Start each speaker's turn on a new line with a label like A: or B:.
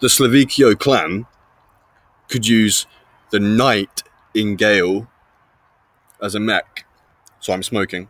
A: the Slovakio clan could use the knight in Gale as a mech. So I'm smoking.